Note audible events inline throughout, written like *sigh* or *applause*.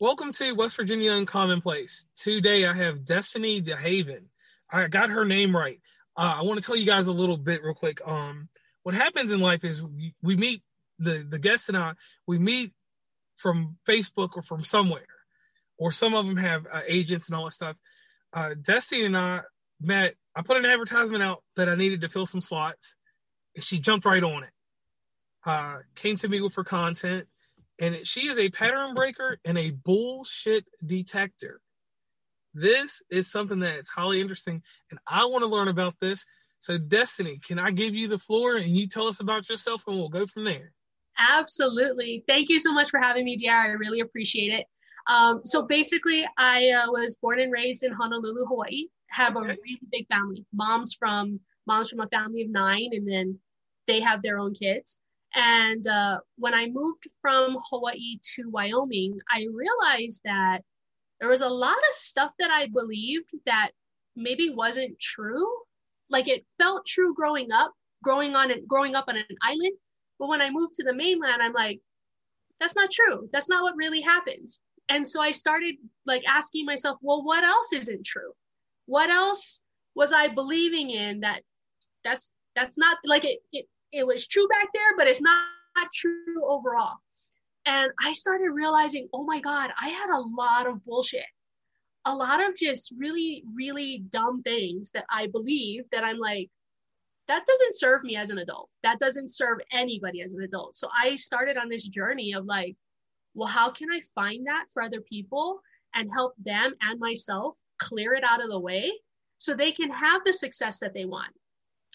Welcome to West Virginia Uncommonplace. Today I have Destiny DeHaven. I got her name right. Uh, I want to tell you guys a little bit real quick. Um, what happens in life is we, we meet the the guests and I. We meet from Facebook or from somewhere, or some of them have uh, agents and all that stuff. Uh, Destiny and I met. I put an advertisement out that I needed to fill some slots, and she jumped right on it. Uh, came to me with her content and she is a pattern breaker and a bullshit detector. This is something that's highly interesting, and I want to learn about this. So, Destiny, can I give you the floor and you tell us about yourself, and we'll go from there? Absolutely. Thank you so much for having me, DR. I really appreciate it. Um, so, basically, I uh, was born and raised in Honolulu, Hawaii. Have a really big family. Mom's from mom's from a family of nine, and then they have their own kids. And uh, when I moved from Hawaii to Wyoming, I realized that there was a lot of stuff that I believed that maybe wasn't true. Like it felt true growing up, growing on it, growing up on an island. But when I moved to the mainland, I'm like, that's not true. That's not what really happens. And so I started like asking myself, well, what else isn't true? What else was I believing in that that's that's not like it, it it was true back there, but it's not, not true overall. And I started realizing, oh my God, I had a lot of bullshit, a lot of just really, really dumb things that I believe that I'm like, that doesn't serve me as an adult. That doesn't serve anybody as an adult. So I started on this journey of like, well, how can I find that for other people and help them and myself clear it out of the way so they can have the success that they want?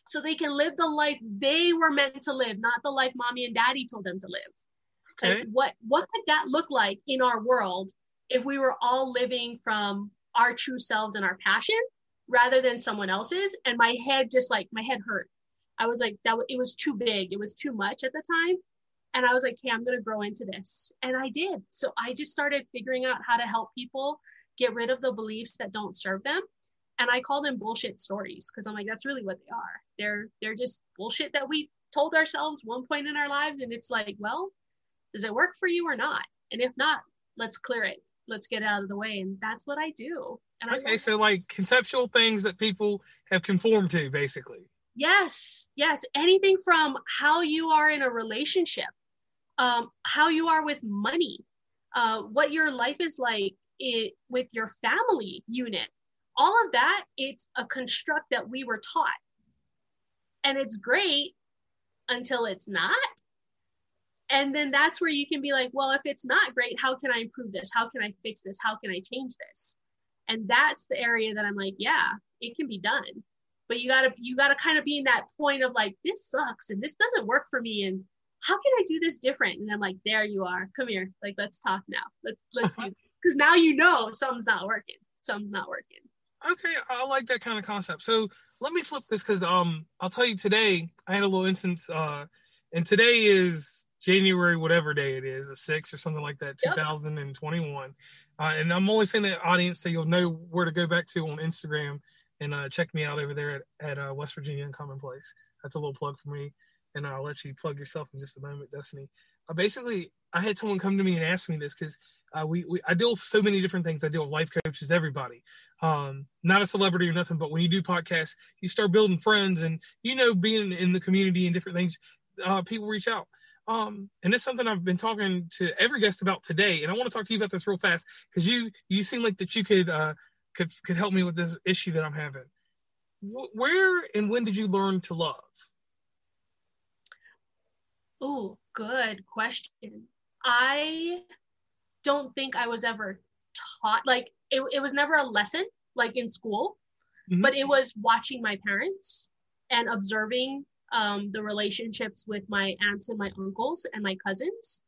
So they can live the life they were meant to live, not the life mommy and daddy told them to live. Okay. Like what what could that look like in our world if we were all living from our true selves and our passion rather than someone else's? And my head just like my head hurt. I was like that it was too big. It was too much at the time. And I was like, "Okay, I'm going to grow into this." And I did. So I just started figuring out how to help people get rid of the beliefs that don't serve them and I call them bullshit stories because I'm like, that's really what they are. They're they're just bullshit that we told ourselves one point in our lives, and it's like, well, does it work for you or not? And if not, let's clear it. Let's get out of the way, and that's what I do. And okay, I so like conceptual things that people have conformed to, basically. Yes, yes. Anything from how you are in a relationship, um, how you are with money, uh, what your life is like it, with your family unit all of that it's a construct that we were taught. And it's great until it's not. And then that's where you can be like well if it's not great how can i improve this? How can i fix this? How can i change this? And that's the area that i'm like yeah it can be done. But you gotta you gotta kind of be in that point of like this sucks and this doesn't work for me. And how can i do this different? And i'm like there you are. Come here. Like let's talk now. Let's let's uh-huh. do because now you know something's not working. Something's not working okay, I like that kind of concept. So let me flip this because um I'll tell you today I had a little instance uh and today is January whatever day it is, the sixth or something like that, 2021. Uh, and I'm only saying that audience so you'll know where to go back to on Instagram and uh, check me out over there at, at uh, West Virginia Uncommonplace. That's a little plug for me, and I'll let you plug yourself in just a moment, Destiny. Uh, basically, I had someone come to me and ask me this because uh, we, we I deal with so many different things. I deal with life coaches, everybody. Um, not a celebrity or nothing, but when you do podcasts, you start building friends, and you know, being in the community and different things, uh, people reach out. Um, and it's something I've been talking to every guest about today, and I want to talk to you about this real fast because you you seem like that you could uh, could could help me with this issue that I'm having. Where and when did you learn to love? Oh, good question. I don't think I was ever taught like it, it was never a lesson like in school, mm-hmm. but it was watching my parents and observing um, the relationships with my aunts and my uncles and my cousins.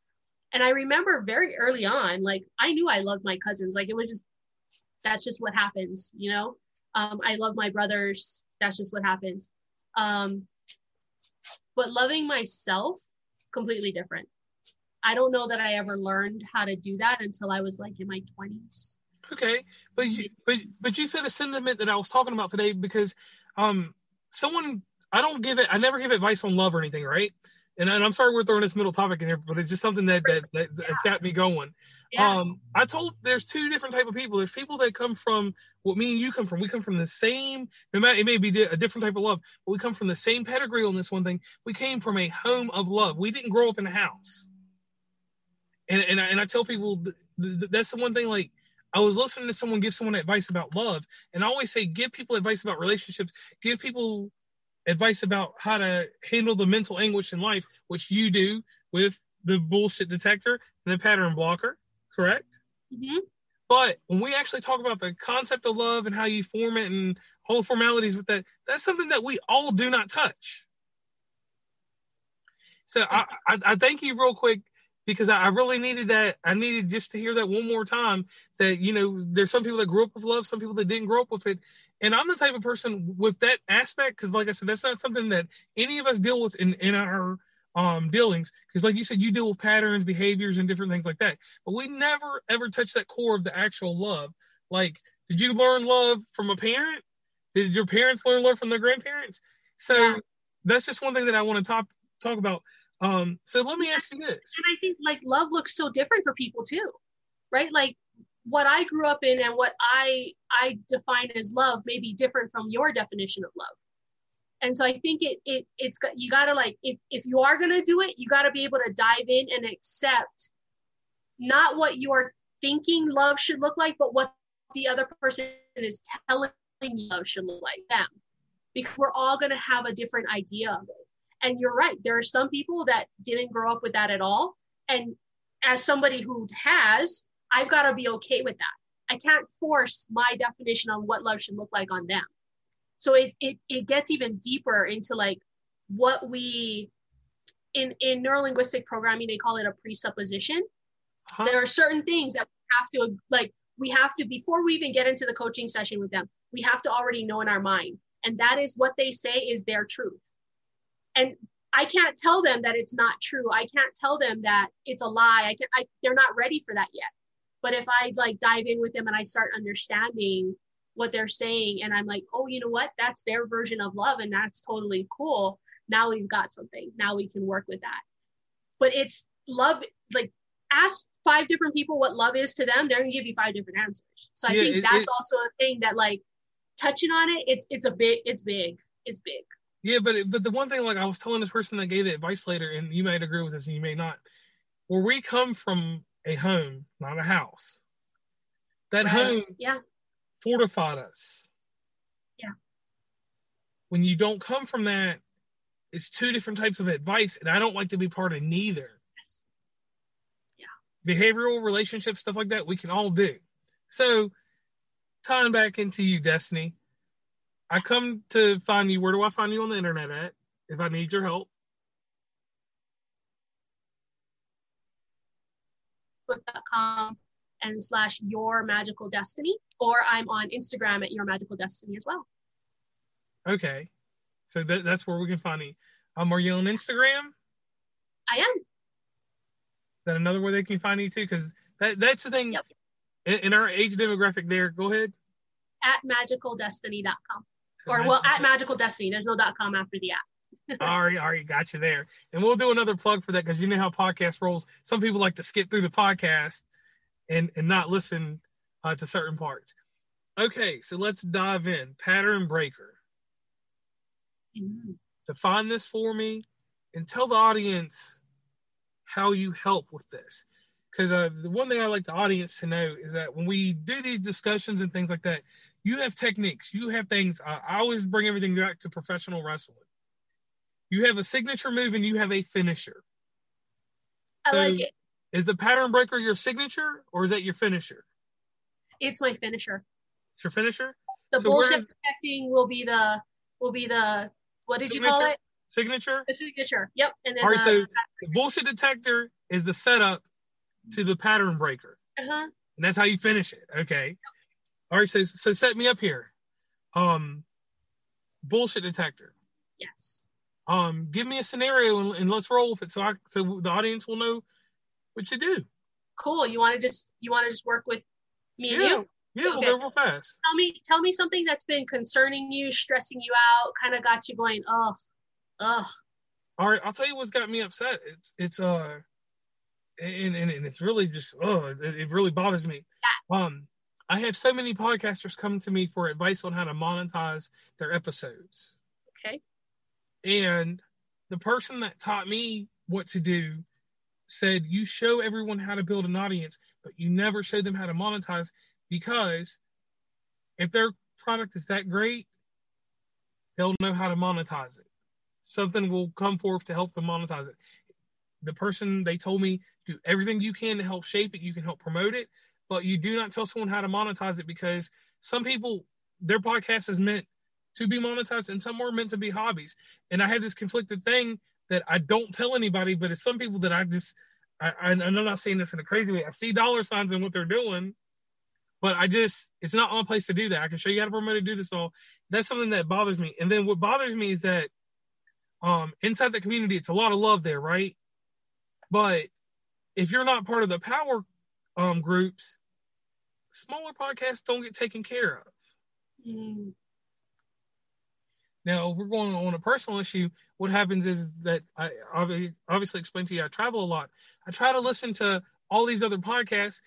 And I remember very early on, like I knew I loved my cousins. Like it was just that's just what happens, you know. Um, I love my brothers. That's just what happens. Um, but loving myself completely different. I don't know that I ever learned how to do that until I was like in my 20s. Okay, but you but but you feel the sentiment that I was talking about today because um someone I don't give it I never give advice on love or anything, right? and, and I'm sorry we're throwing this middle topic in here, but it's just something that that, that yeah. that's got me going. Yeah. Um, I told there's two different type of people. There's people that come from what me and you come from. We come from the same. It may, it may be a different type of love, but we come from the same pedigree on this one thing. We came from a home of love. We didn't grow up in a house. And and I, and I tell people that's the one thing. Like I was listening to someone give someone advice about love, and I always say give people advice about relationships. Give people advice about how to handle the mental anguish in life, which you do with the bullshit detector and the pattern blocker correct? Mm-hmm. But when we actually talk about the concept of love and how you form it and all the formalities with that, that's something that we all do not touch. So I, I, I thank you real quick because I, I really needed that. I needed just to hear that one more time that, you know, there's some people that grew up with love, some people that didn't grow up with it. And I'm the type of person with that aspect, because like I said, that's not something that any of us deal with in, in our um dealings because like you said you deal with patterns behaviors and different things like that but we never ever touch that core of the actual love like did you learn love from a parent did your parents learn love from their grandparents so yeah. that's just one thing that i want to talk talk about um so let me ask you this. And i think like love looks so different for people too right? Like what i grew up in and what i i define as love may be different from your definition of love. And so i think it it it's got you got to like if if you are to do it you got to be able to dive in and accept not what you're thinking love should look like but what the other person is telling you love should look like them. Because we're all to have a different idea of it and you're right there are some people that didn't grow up with that at all. And as somebody who has i've got to be okay with that. I can't force my definition on what love should look like on them. So it, it it gets even deeper into like what we in in neurolinguistic programming they call it a presupposition. Huh. there are certain things that we have to like we have to before we even get into the coaching session with them we have to already know in our mind. And that is what they say is their truth and i can't tell them that it's not true. I can't tell them that it's a lie. I can I, they're not ready for that yet. But if i like dive in with them and i start understanding what they're saying and i'm like oh you know what? That's their version of love and that's totally cool. Now we've got something. Now we can work with that. But it's love like ask five different people what love is to them. They're gonna give you five different answers. So i yeah, think it, that's it, also a thing that like touching on it it's it's a big it's big. It's big yeah but but the one thing like i was telling this person that gave the advice later and you might agree with this and you may not where we come from a home not a house that right. home yeah fortified us. Yeah. When you don't come from that, it's two different types of advice, and I don't like to be part of neither. Yes. Yeah. Behavioral relationships, stuff like that, we can all do. So, tying back into you, Destiny, I come to find you. Where do I find you on the internet at if I need your help? book.com and slash your magical destiny, or I'm on Instagram at your magical destiny as well. Okay. So that, that's where we can find you. Um, are you on Instagram? I am. Is that another way they can find you too? Because that, that's the thing. Yep. In, in, our age demographic there, go ahead. At magicaldestiny.com. Or, well, at magical destiny. There's no dot .com after the app. all right, all right, got you there. And we'll do another plug for that because you know how podcast rolls. Some people like to skip through the podcast and and not listen uh, to certain parts. Okay, so let's dive in. Pattern breaker. Mm-hmm. Define this for me and tell the audience how you help with this. Because uh, the one thing I like the audience to know is that when we do these discussions and things like that, you have techniques, you have things. Uh, I always bring everything back to professional wrestling. You have a signature move and you have a finisher. I like it. Is the pattern breaker your signature or is that your finisher? It's my finisher. It's your finisher. The so bullshit protecting will be the will be the what did signature? you call it? Signature. The signature. Yep. And then all right. so the bullshit detector is the setup to the pattern breaker. Uh huh. And that's how you finish it. Okay. Yep. All right. So so set me up here. Um, bullshit detector. Yes. Um, give me a scenario and, and let's roll with it so I so the audience will know what you do. Cool. You want to just you want to just work with me and yeah. you? Yeah, okay. we'll go real fast. Tell me, tell me something that's been concerning you, stressing you out, kind of got you going, oh, oh. All right, I'll tell you what's got me upset. It's it's uh, and and, and it's really just oh, it, it really bothers me. Yeah. Um, I have so many podcasters come to me for advice on how to monetize their episodes. Okay. And the person that taught me what to do said you show everyone how to build an audience, but you never show them how to monetize because if their product is that great, they'll know how to monetize it. Something will come forth to help them monetize it. The person they told me do everything you can to help shape it, you can help promote it, but you do not tell someone how to monetize it because some people their podcast is meant to be monetized and some are meant to be hobbies. And I had this conflicted thing that I don't tell anybody, but it's some people that I just I, I I'm not saying this in a crazy way. I see dollar signs in what they're doing, but I just it's not my place to do that. I can show you how to promote to do this all. That's something that bothers me. And then what bothers me is that um inside the community, it's a lot of love there, right? But if you're not part of the power um groups, smaller podcasts don't get taken care of. Mm. Now, if we're going on a personal issue, what happens is that I obviously explained to you I travel a lot. I try to listen to all these other podcasts,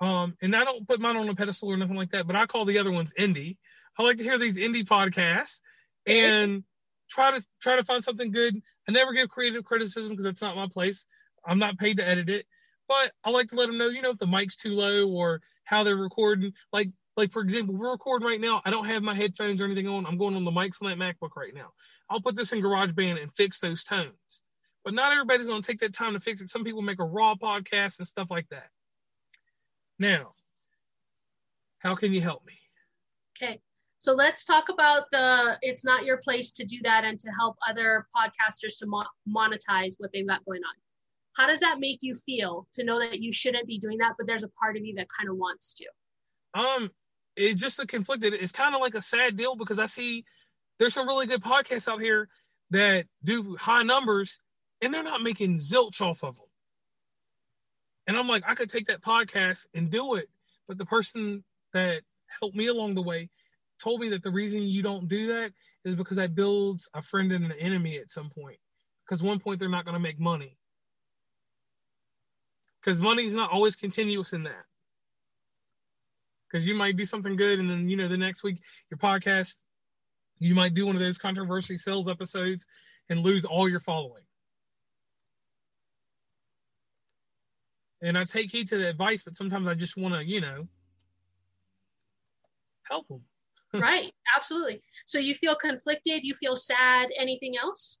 um, and I don't put mine on a pedestal or nothing like that, but I call the other ones indie. I like to hear these indie podcasts and try to try to find something good. I never give creative criticism because that's not my place. I'm not paid to edit it, but I like to let them know, you know, if the mic's too low or how they're recording. Like like for example, we're recording right now. I don't have my headphones or anything on. I'm going on the mics on that MacBook right now. I'll put this in GarageBand and fix those tones. But not everybody's going to take that time to fix it. Some people make a raw podcast and stuff like that. Now, how can you help me? Okay. So let's talk about the it's not your place to do that and to help other podcasters to mo- monetize what they've got going on. How does that make you feel to know that you shouldn't be doing that, but there's a part of you that kind of wants to? Um, it's just a conflicted. It's kind of like a sad deal because I see there's some really good podcasts out here that do high numbers and they're not making zilch off of them. And I'm like, I could take that podcast and do it, but the person that helped me along the way told me that the reason you don't do that is because that builds a friend and an enemy at some point. Because one point they're not going to make money. Because money's not always continuous in that. Because you might do something good and then you know the next week your podcast you might do one of those controversy sales episodes and lose all your following. And i take heed to the advice but sometimes i just want to you know help them *laughs* right. Absolutely. So you feel conflicted? You feel sad? Anything else?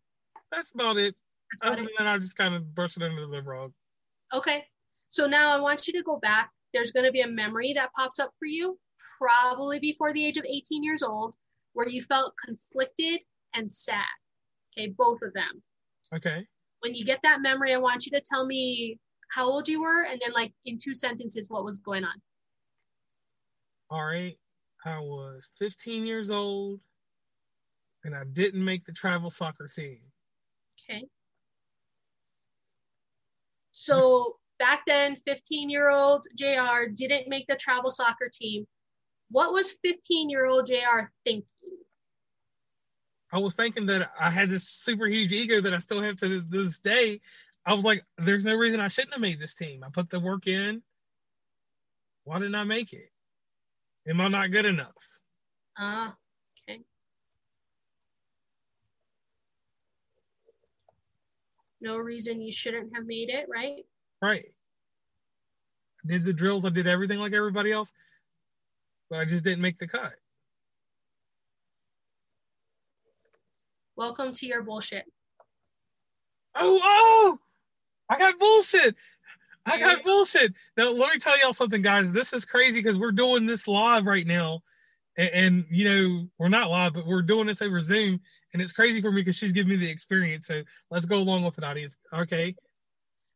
That's about it. That's other than that i just kind of brushed it under the rug okay so now i want you to go back there's going to be a memory that pops up for you, probably before the age of 18 years old, where you felt conflicted and sad. Okay, both of them. Okay. When you get that memory, I want you to tell me how old you were and then, like, in two sentences, what was going on. All right. I was 15 years old and I didn't make the travel soccer team. Okay. So back then 15 year old JR didn't make the travel soccer team. What was 15 year old JR thinking? I was thinking that I had this super huge ego that I still have to this day. I was like, there's no reason I shouldn't have made this team. I put the work in. Why didn't I make it? Am I not good enough? Ah, uh, okay. No reason you shouldn't have made it, right? Right. I did the drills, I did everything like everybody else, but I just didn't make the cut. Welcome to your bullshit. Oh, oh! I got bullshit. I got bullshit. Now, let me tell y'all something, guys. This is crazy because we're doing this live right now. And, and, you know, we're not live, but we're doing this over Zoom. And it's crazy for me because she's giving me the experience. So let's go along with it, audience. Okay.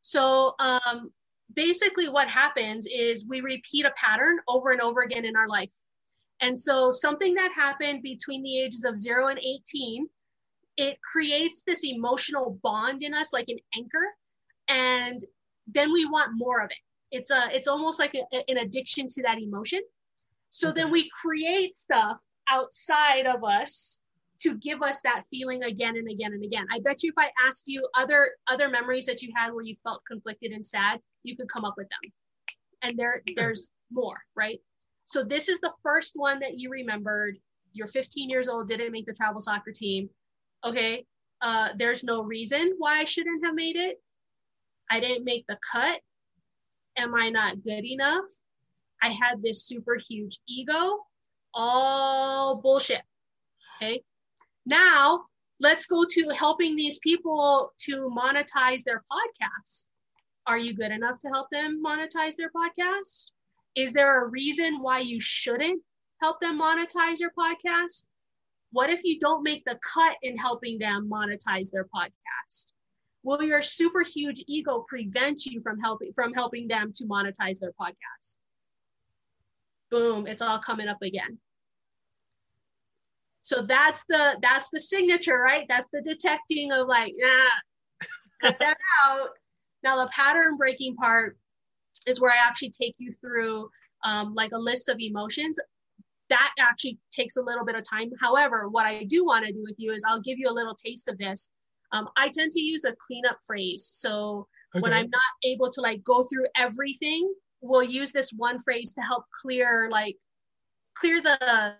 So um, basically, what happens is we repeat a pattern over and over again in our life. And so, something that happened between the ages of zero and 18, it creates this emotional bond in us, like an anchor. And then we want more of it. It's a, it's almost like a, an addiction to that emotion. So then we create stuff outside of us to give us that feeling again and again and again. I bet you if I asked you other other memories that you had where you felt conflicted and sad, you could come up with them. And there there's more, right? So this is the first one that you remembered. You're 15 years old, didn't make the travel soccer team. Okay, uh, there's no reason why I shouldn't have made it. I didn't make the cut. Am I not good enough? I had this super huge ego. All bullshit. Okay. Now let's go to helping these people to monetize their podcast. Are you good enough to help them monetize their podcast? Is there a reason why you shouldn't help them monetize your podcast? What if you don't make the cut in helping them monetize their podcast? Will your super huge ego prevent you from helping from helping them to monetize their podcast? Boom, it's all coming up again. So that's the that's the signature, right? That's the detecting of like, cut that *laughs* out. Now the pattern breaking part is where I actually take you through um, like a list of emotions that actually takes a little bit of time. However, what I do want to do with you is I'll give you a little taste of this. Um, I tend to use a cleanup phrase. So okay. when I'm not able to like go through everything, we'll use this one phrase to help clear like clear the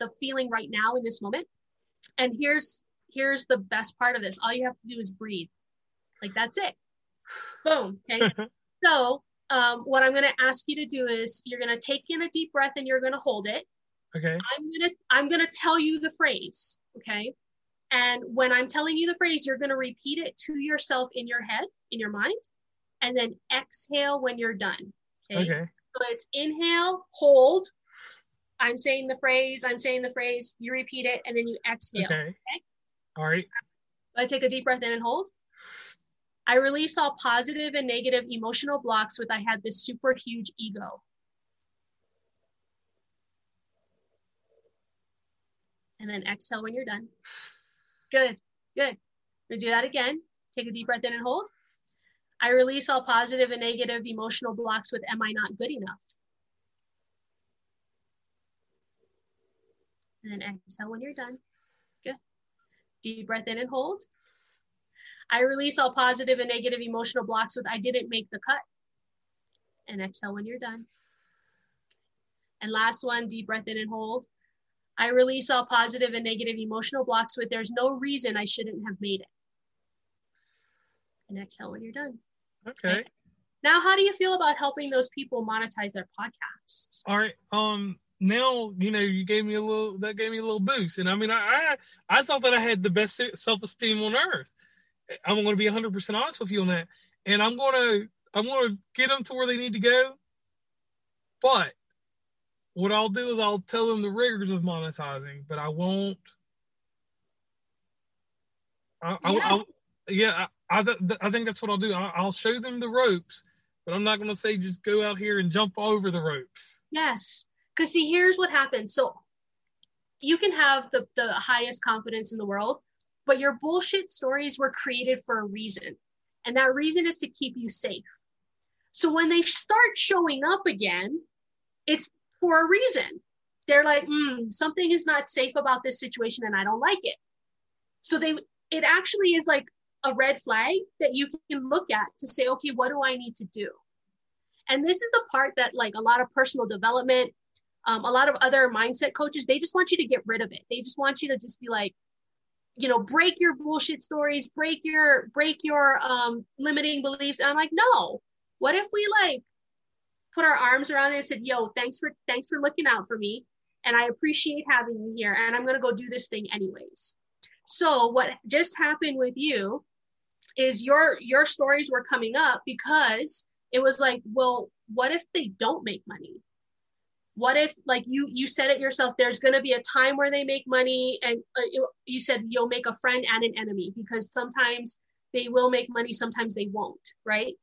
the feeling right now in this moment. And here's here's the best part of this. All you have to do is breathe. Like that's it. Boom. Okay. *laughs* so um, what I'm going to ask you to do is you're going to take in a deep breath and you're going to hold it. Okay. I'm going to I'm going to tell you the phrase, okay? And when I'm telling you the phrase, you're going to repeat it to yourself in your head, in your mind, and then exhale when you're done. Okay. okay. So it's inhale, hold. I'm saying the phrase, I'm saying the phrase, you repeat it, and then you exhale. Okay. okay? All right. I take a deep breath in and hold. I release all positive and negative emotional blocks with I had this super huge ego. And then exhale when you're done. Good, good. We do that again. Take a deep breath in and hold. I release all positive and negative emotional blocks with am I not good enough? And then exhale when you're done. Good. Deep breath in and hold. I release all positive and negative emotional blocks with I didn't make the cut. And exhale when you're done. And last one, deep breath in and hold. I release all positive and negative emotional blocks with there's no reason I shouldn't have made it. And exhale when you're done. Okay. okay. Now, how do you feel about helping those people monetize their podcasts? All right. Um, now you know you gave me a little that gave me a little boost, and I mean I I, I thought that I had the best self esteem on earth, I'm going to be 100 percent honest with you on that, and I'm going to I'm going to get them to where they need to go. But what I'll do is I'll tell them the rigors of monetizing, but I won't. I, yeah, I, I, yeah, I, I, think that's what I'll do. I'll show them the ropes, but I'm not going to say just go out here and jump over the ropes. Yes, because see, here's what happens. So you can have the the highest confidence in the world, but your bullshit stories were created for a reason. And that reason is to keep you safe. So when they start showing up again, it's for a reason. They're like, mm, something is not safe about this situation and I don't like it. So they, it actually is like a red flag that you can look at to say, okay, what do I need to do? And this is the part that like a lot of personal development, um, a lot of other mindset coaches, they just want you to get rid of it. They just want you to just be like, you know break your bullshit stories break your break your um limiting beliefs. And i'm like no. What if we like put our arms around it and said yo thanks for thanks for looking out for me. And i appreciate having you here. And i'm going to go do this thing anyways. So what just happened with you is your your stories were coming up because it was like well what if they don't make money what if like you you said it yourself there's going to be a time where they make money and uh, you, you said you'll make a friend and an enemy because sometimes they will make money sometimes they won't right?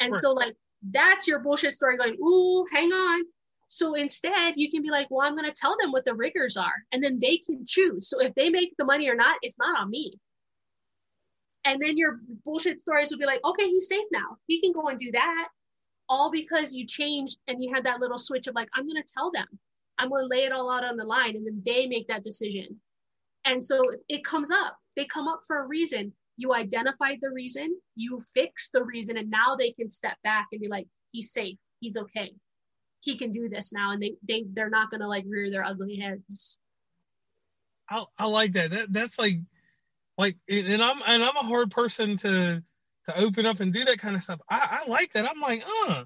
And right. so like that's your bullshit story going ooh hang on. So instead you can be like well i'm going to tell them what the rigors are and then they can choose. So if they make the money or not it's not on me. And then your bullshit stories will be like okay he's safe now. He can go and do that all because you changed and you had that little switch of like, I'm going to tell them, I'm going to lay it all out on the line. And then they make that decision. And so it comes up. They come up for a reason. You identified the reason, you fix the reason, and now they can step back and be like, he's safe, he's okay. He can do this now, and they they they're not gonna like rear their ugly heads. I, I like that. That that's like like and I'm and I'm a hard person to to open up and do that kind of stuff. I, I like that. I'm like, uh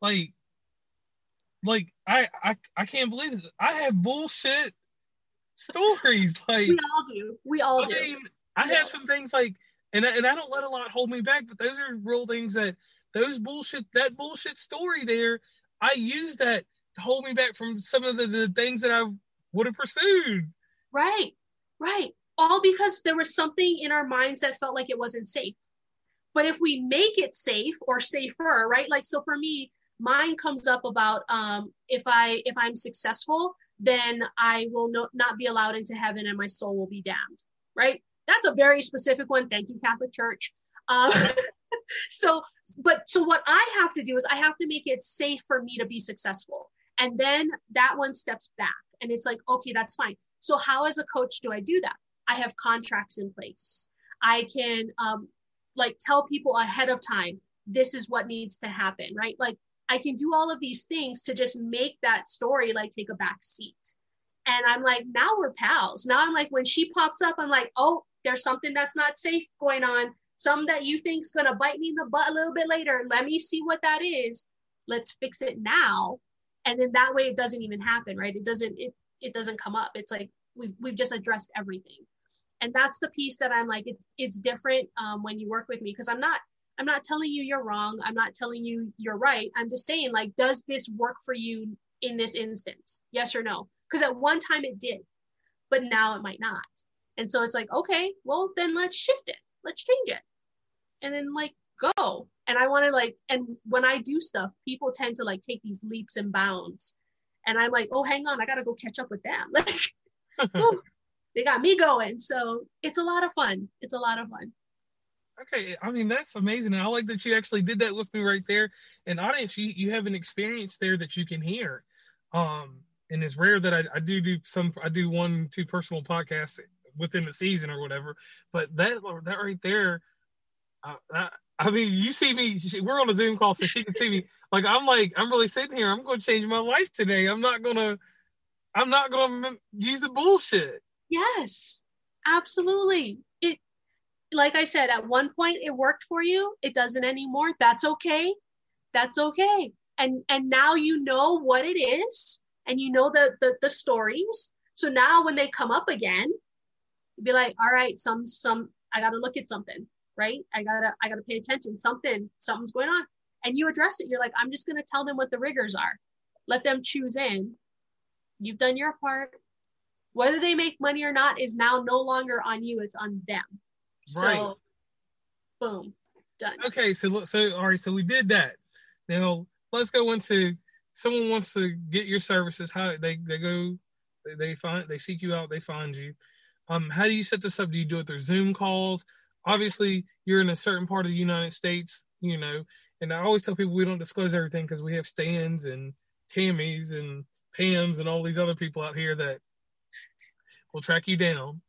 like like I I I can't believe it. I have bullshit stories. *laughs* Like we all do. We all I do. Mean, I yeah. have some things like and I, and I don't let a lot hold me back, but those are real things that those bullshit that bullshit story there. I use that to hold me back from some of the, the things that I would have pursued. Right, right. All because there was something in our minds that felt like it wasn't safe. But if we make it safe or safer, right? Like so for me, mine comes up about um, if I if I'm successful, then I will no, not be allowed into heaven and my soul will be damned. Right? That's a very specific one. Thank you, Catholic Church. Um, *laughs* so, but so what I have to do is I have to make it safe for me to be successful. And then that one steps back and it's like, okay, that's fine. So, how as a coach do I do that? I have contracts in place. I can um, like tell people ahead of time, this is what needs to happen, right? Like I can do all of these things to just make that story like take a back seat. And I'm like, now we're pals. Now I'm like, when she pops up, I'm like, oh, there's something that's not safe going on. Some that you think's gonna bite me in the butt a little bit later. Let me see what that is. Let's fix it now. And then that way it doesn't even happen, right? It doesn't it it doesn't come up. It's like we've we've just addressed everything. And that's the piece that I'm like, it's it's different um, when you work with me because I'm not I'm not telling you you're wrong. I'm not telling you you're right. I'm just saying, like, does this work for you in this instance? Yes or no? Because at one time it did, but now it might not. And so it's like, okay, well, then let's shift it. Let's change it. And then, like, go. And I want to, like, and when I do stuff, people tend to, like, take these leaps and bounds. And I'm like, oh, hang on, I got to go catch up with them. *laughs* Like, *laughs* they got me going. So it's a lot of fun. It's a lot of fun. Okay, I mean that's amazing. I like that you actually did that with me right there. And audience, you you have an experience there that you can hear. Um, and it's rare that I, I do do some. I do one two personal podcasts within the season or whatever. But that that right there, uh, I, I mean, you see me. We're on a Zoom call, so she can see me. *laughs* Like I'm like I'm really sitting here. I'm going to change my life today. I'm not gonna. I'm not gonna use the bullshit. Yes, absolutely. It like I said, at one point it worked for you, it doesn't anymore. That's okay. That's okay. And and now you know what it is and you know the the, the stories. So now when they come up again, you'd be like, all right, some some I gotta look at something, right? I gotta I gotta pay attention. Something, something's going on. And you address it. You're like, I'm just gonna tell them what the rigors are. Let them choose in. You've done your part. Whether they make money or not is now no longer on you, it's on them. Right. So, boom, done. Okay, so so all right, so we did that. Now let's go into someone wants to get your services. How they they go, they, they find they seek you out, they find you. Um, how do you set this up? Do you do it through Zoom calls? Obviously, you're in a certain part of the United States, you know, and I always tell people we don't disclose everything because we have Stans and Tammys and Pams and all these other people out here that will track you down.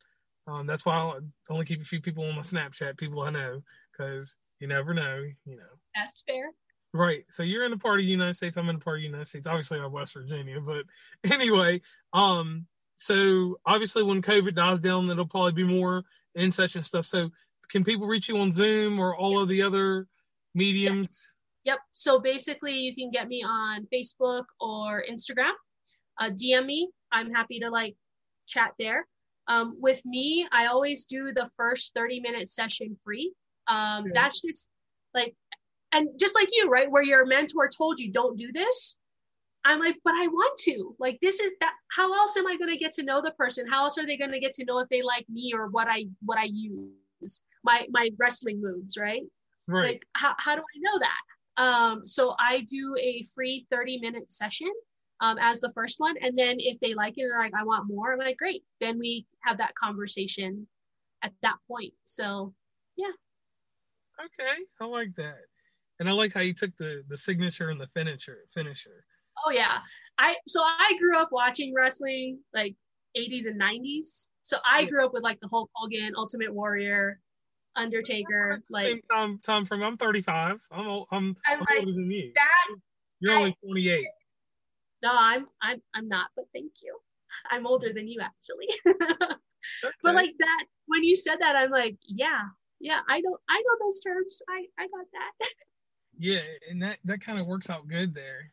Um, that's why I only keep a few people on my Snapchat, people I know, because you never know, you know. That's fair. Right. So you're in a part of the United States. I'm in a part of the United States. Obviously, I'm West Virginia, but *laughs* anyway. Um. So obviously, when COVID dies down, it'll probably be more in session stuff. So can people reach you on Zoom or all yep. of the other mediums? Yes. Yep. So basically, you can get me on Facebook or Instagram. Uh, DM me. I'm happy to like chat there. Um, with me, I always do the first 30 minute session free. Um. That's just like, and just like you, right? Where your mentor told you, don't do this. I'm like, but I want to. Like, this is that. How else am I going to get to know the person? How else are they going to get to know if they like me or what I what I use my my wrestling moves, right? Right. Like, how how do I know that? Um, so I do a free 30 minute session um, as the first one. And then if they like it, they're like, I want more. I'm like, great. Then we have that conversation at that point. So, yeah. Okay, I like that, and I like how you took the the signature and the finisher. Finisher. Oh yeah, I so I grew up watching wrestling. Like 80s and 90s. So I grew up with like the Hulk Hogan, Ultimate Warrior, Undertaker. Like same time, time from I'm 35. I'm I'm, I'm, I'm like, older than you. That you're only 28. No, I'm I'm I'm not. But thank you. I'm older than you actually. *laughs* okay. But like that, when you said that, I'm like, yeah, yeah, I know I know those terms. I I got that. *laughs* yeah, and that that kind of works out good there.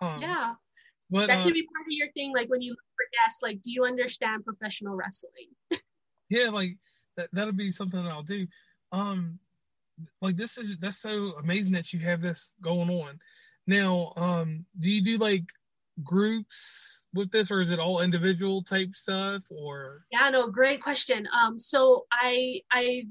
Um, yeah. But, that uh, can be part of your thing, like when you look for guests, like, do you understand professional wrestling? *laughs* yeah, like that that'll be something that I'll do. Um like this is that's so amazing that you have this going on. Now, um, do you do like groups with this or is it all individual type stuff or? Yeah no great question. Um so i i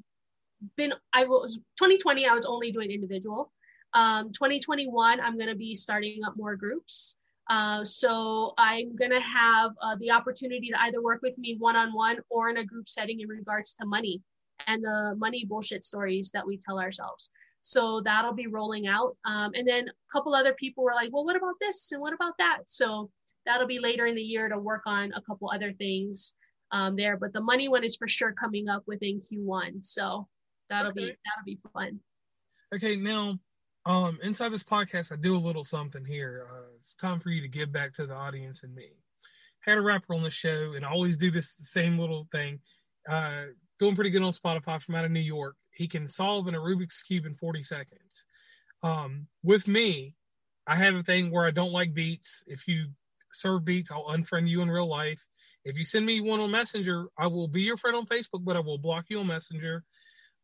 been i was 2020 i was only doing individual. Um 2021 i'm going to be starting up more groups. Uh, so I'm going to have uh, the opportunity to either work with me one on one or in a group setting in regards to money and the money bullshit stories that we tell ourselves. So that'll be rolling out. Um, and then a couple other people were like, well, what about this? And what about that? So that'll be later in the year to work on a couple other things um, there. But the money one is for sure coming up within Q1. So that'll okay. be that'll be fun. Okay, now um, inside this podcast, I do a little something here. Uh, it's time for you to give back to the audience and me. Had a rapper on the show, and I always do this same little thing. Uh, doing pretty good on Spotify from out of New York. He can solve in a Rubik's cube in 40 seconds. Um, with me, I have a thing where I don't like beats. If you serve beats, I'll unfriend you in real life. If you send me one on Messenger, I will be your friend on Facebook, but I will block you on Messenger.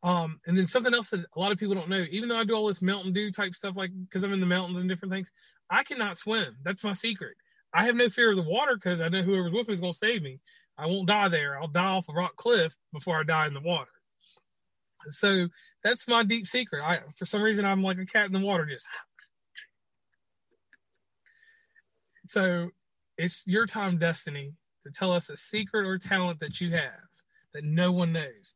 Um, and then something else that a lot of people don't know, even though I do all this Mountain Dew type stuff, like because I'm in the mountains and different things, I cannot swim. That's my secret. I have no fear of the water because I know whoever's with me is going to save me. I won't die there. I'll die off a rock cliff before I die in the water. So that's my deep secret. I, for some reason, I'm like a cat in the water, just. So it's your time, Destiny, to tell us a secret or talent that you have that no one knows.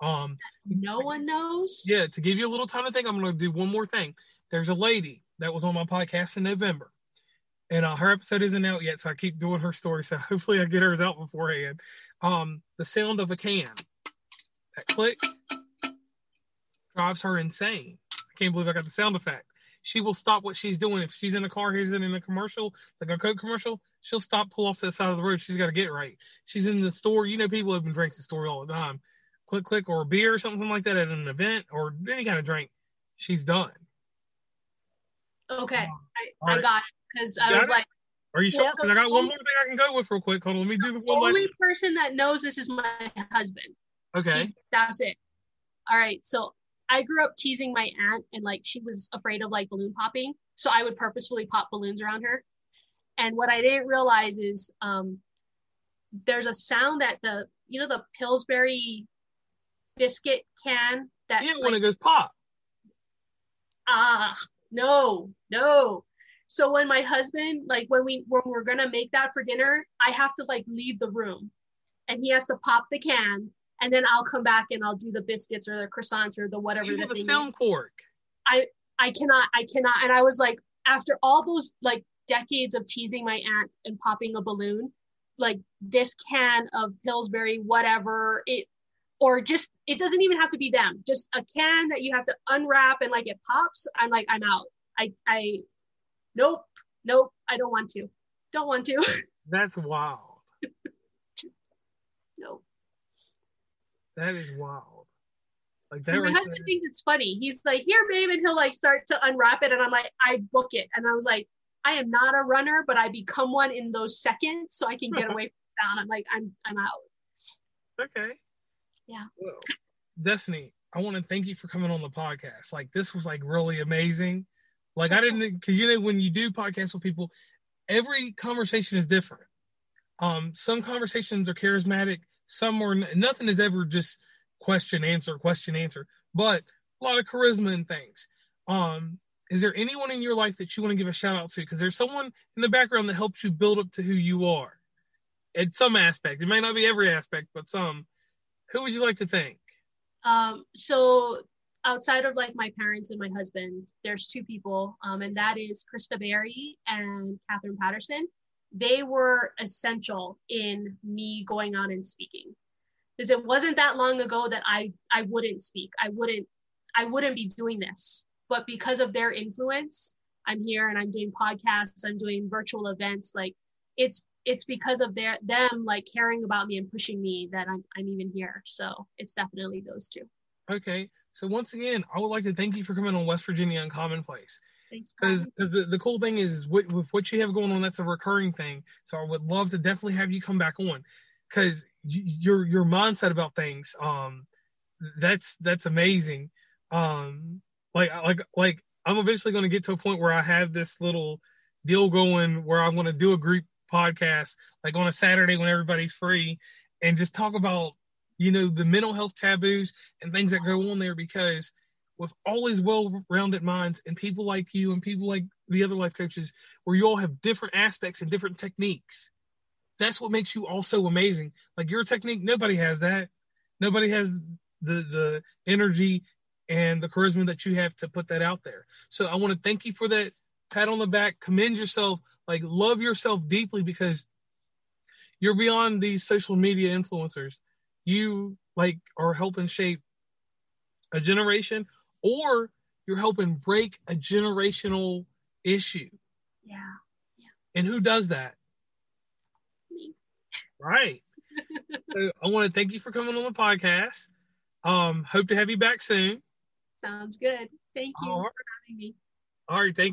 Um, no one knows. Yeah, to give you a little time to think, I'm going to do one more thing. There's a lady that was on my podcast in November, and uh, her episode isn't out yet, so I keep doing her story. So *laughs* hopefully, I get hers out beforehand. Um, the sound of a can, that click, drives her insane. I can't believe I got the sound effect. She will stop what she's doing if she's in a car, here's it in a commercial, like a Coke commercial. She'll stop, pull off to the side of the road. She's got to get right. She's in the store. You know, people have been drinking the store all the time click click or a beer or something like that at an event or any kind of drink, she's done. Okay, um, I, I got it because I was it? like, "Are you sure?" Because I got one more thing I can go with real quick. Hold on, let me do the one. The only person that knows this is my husband. Okay, He's, that's it. All right, so I grew up teasing my aunt, and like she was afraid of like balloon popping, so I would purposefully pop balloons around her. And what I didn't realize is um, there's a sound that the you know the Pillsbury biscuit can that yeah, like, when it goes pop. Ah, no, no. So when my husband, like when we when we're gonna make that for dinner, I have to like leave the room, and he has to pop the can, and then I'll come back and I'll do the biscuits or the croissants or the whatever. You have a sound cork. I I cannot I cannot, and I was like after all those like decades of teasing my aunt and popping a balloon, like this can of Pillsbury, whatever it or just it doesn't even have to be them. Just a can that you have to unwrap and like it pops i'm like i'm out. I i nope nope i don't want to. Don't want to. *laughs* That's wild. Just no that is wild like that my right husband there. thinks it's funny he's like here babe and he'll like start to unwrap it and i'm like i book it and i was like i am not a runner but i become one in those seconds so i can get *laughs* away from sound i'm like i'm i'm out okay yeah. Well, Destiny, I want to thank you for coming on the podcast. Like this was like really amazing. Like I didn't because you know when you do podcasts with people, every conversation is different. Um, some conversations are charismatic, some are nothing is ever just question answer question answer, but a lot of charisma and things. Um, is there anyone in your life that you want to give a shout out to? Because there's someone in the background that helps you build up to who you are. At some aspect, it may not be every aspect, but some. Who would you like to thank? Um, so outside of like my parents and my husband, there's two people, um, and that is Krista Berry and Catherine Patterson. They were essential in me going out and speaking. Because it wasn't that long ago that i i wouldn't speak. I wouldn't i wouldn't be doing this. But because of their influence i'm here and i'm doing podcasts i'm doing virtual events like it's it's because of their them like caring about me and pushing me that i'm, I'm even here. So it's definitely those two. Okay. So once again i would like to thank you for coming on west virginia uncommonplace because the, the cool thing is with, with what you have going on that's a recurring thing. So i would love to definitely have you come back on. Because your your mindset about things um that's that's amazing. Um like like like i'm eventually going to get to a point where i have this little deal going where i'm going to do a group podcast like on a saturday when everybody's free and just talk about you know the mental health taboos and things that go on there because with all these well-rounded minds and people like you and people like the other life coaches where you all have different aspects and different techniques. That's what makes you all so amazing. Like your technique nobody has that. Nobody has the the energy and the charisma that you have to put that out there. So i want to thank you for that pat on the back. Commend yourself. Like love yourself deeply because you're beyond these social media influencers. You like are helping shape a generation or you're helping break a generational issue. Yeah. yeah. And who does that? Me. Right. so I want to thank you for coming on the podcast. Um, hope to have you back soon. Sounds good. Thank you All right. for having me. All right. Thank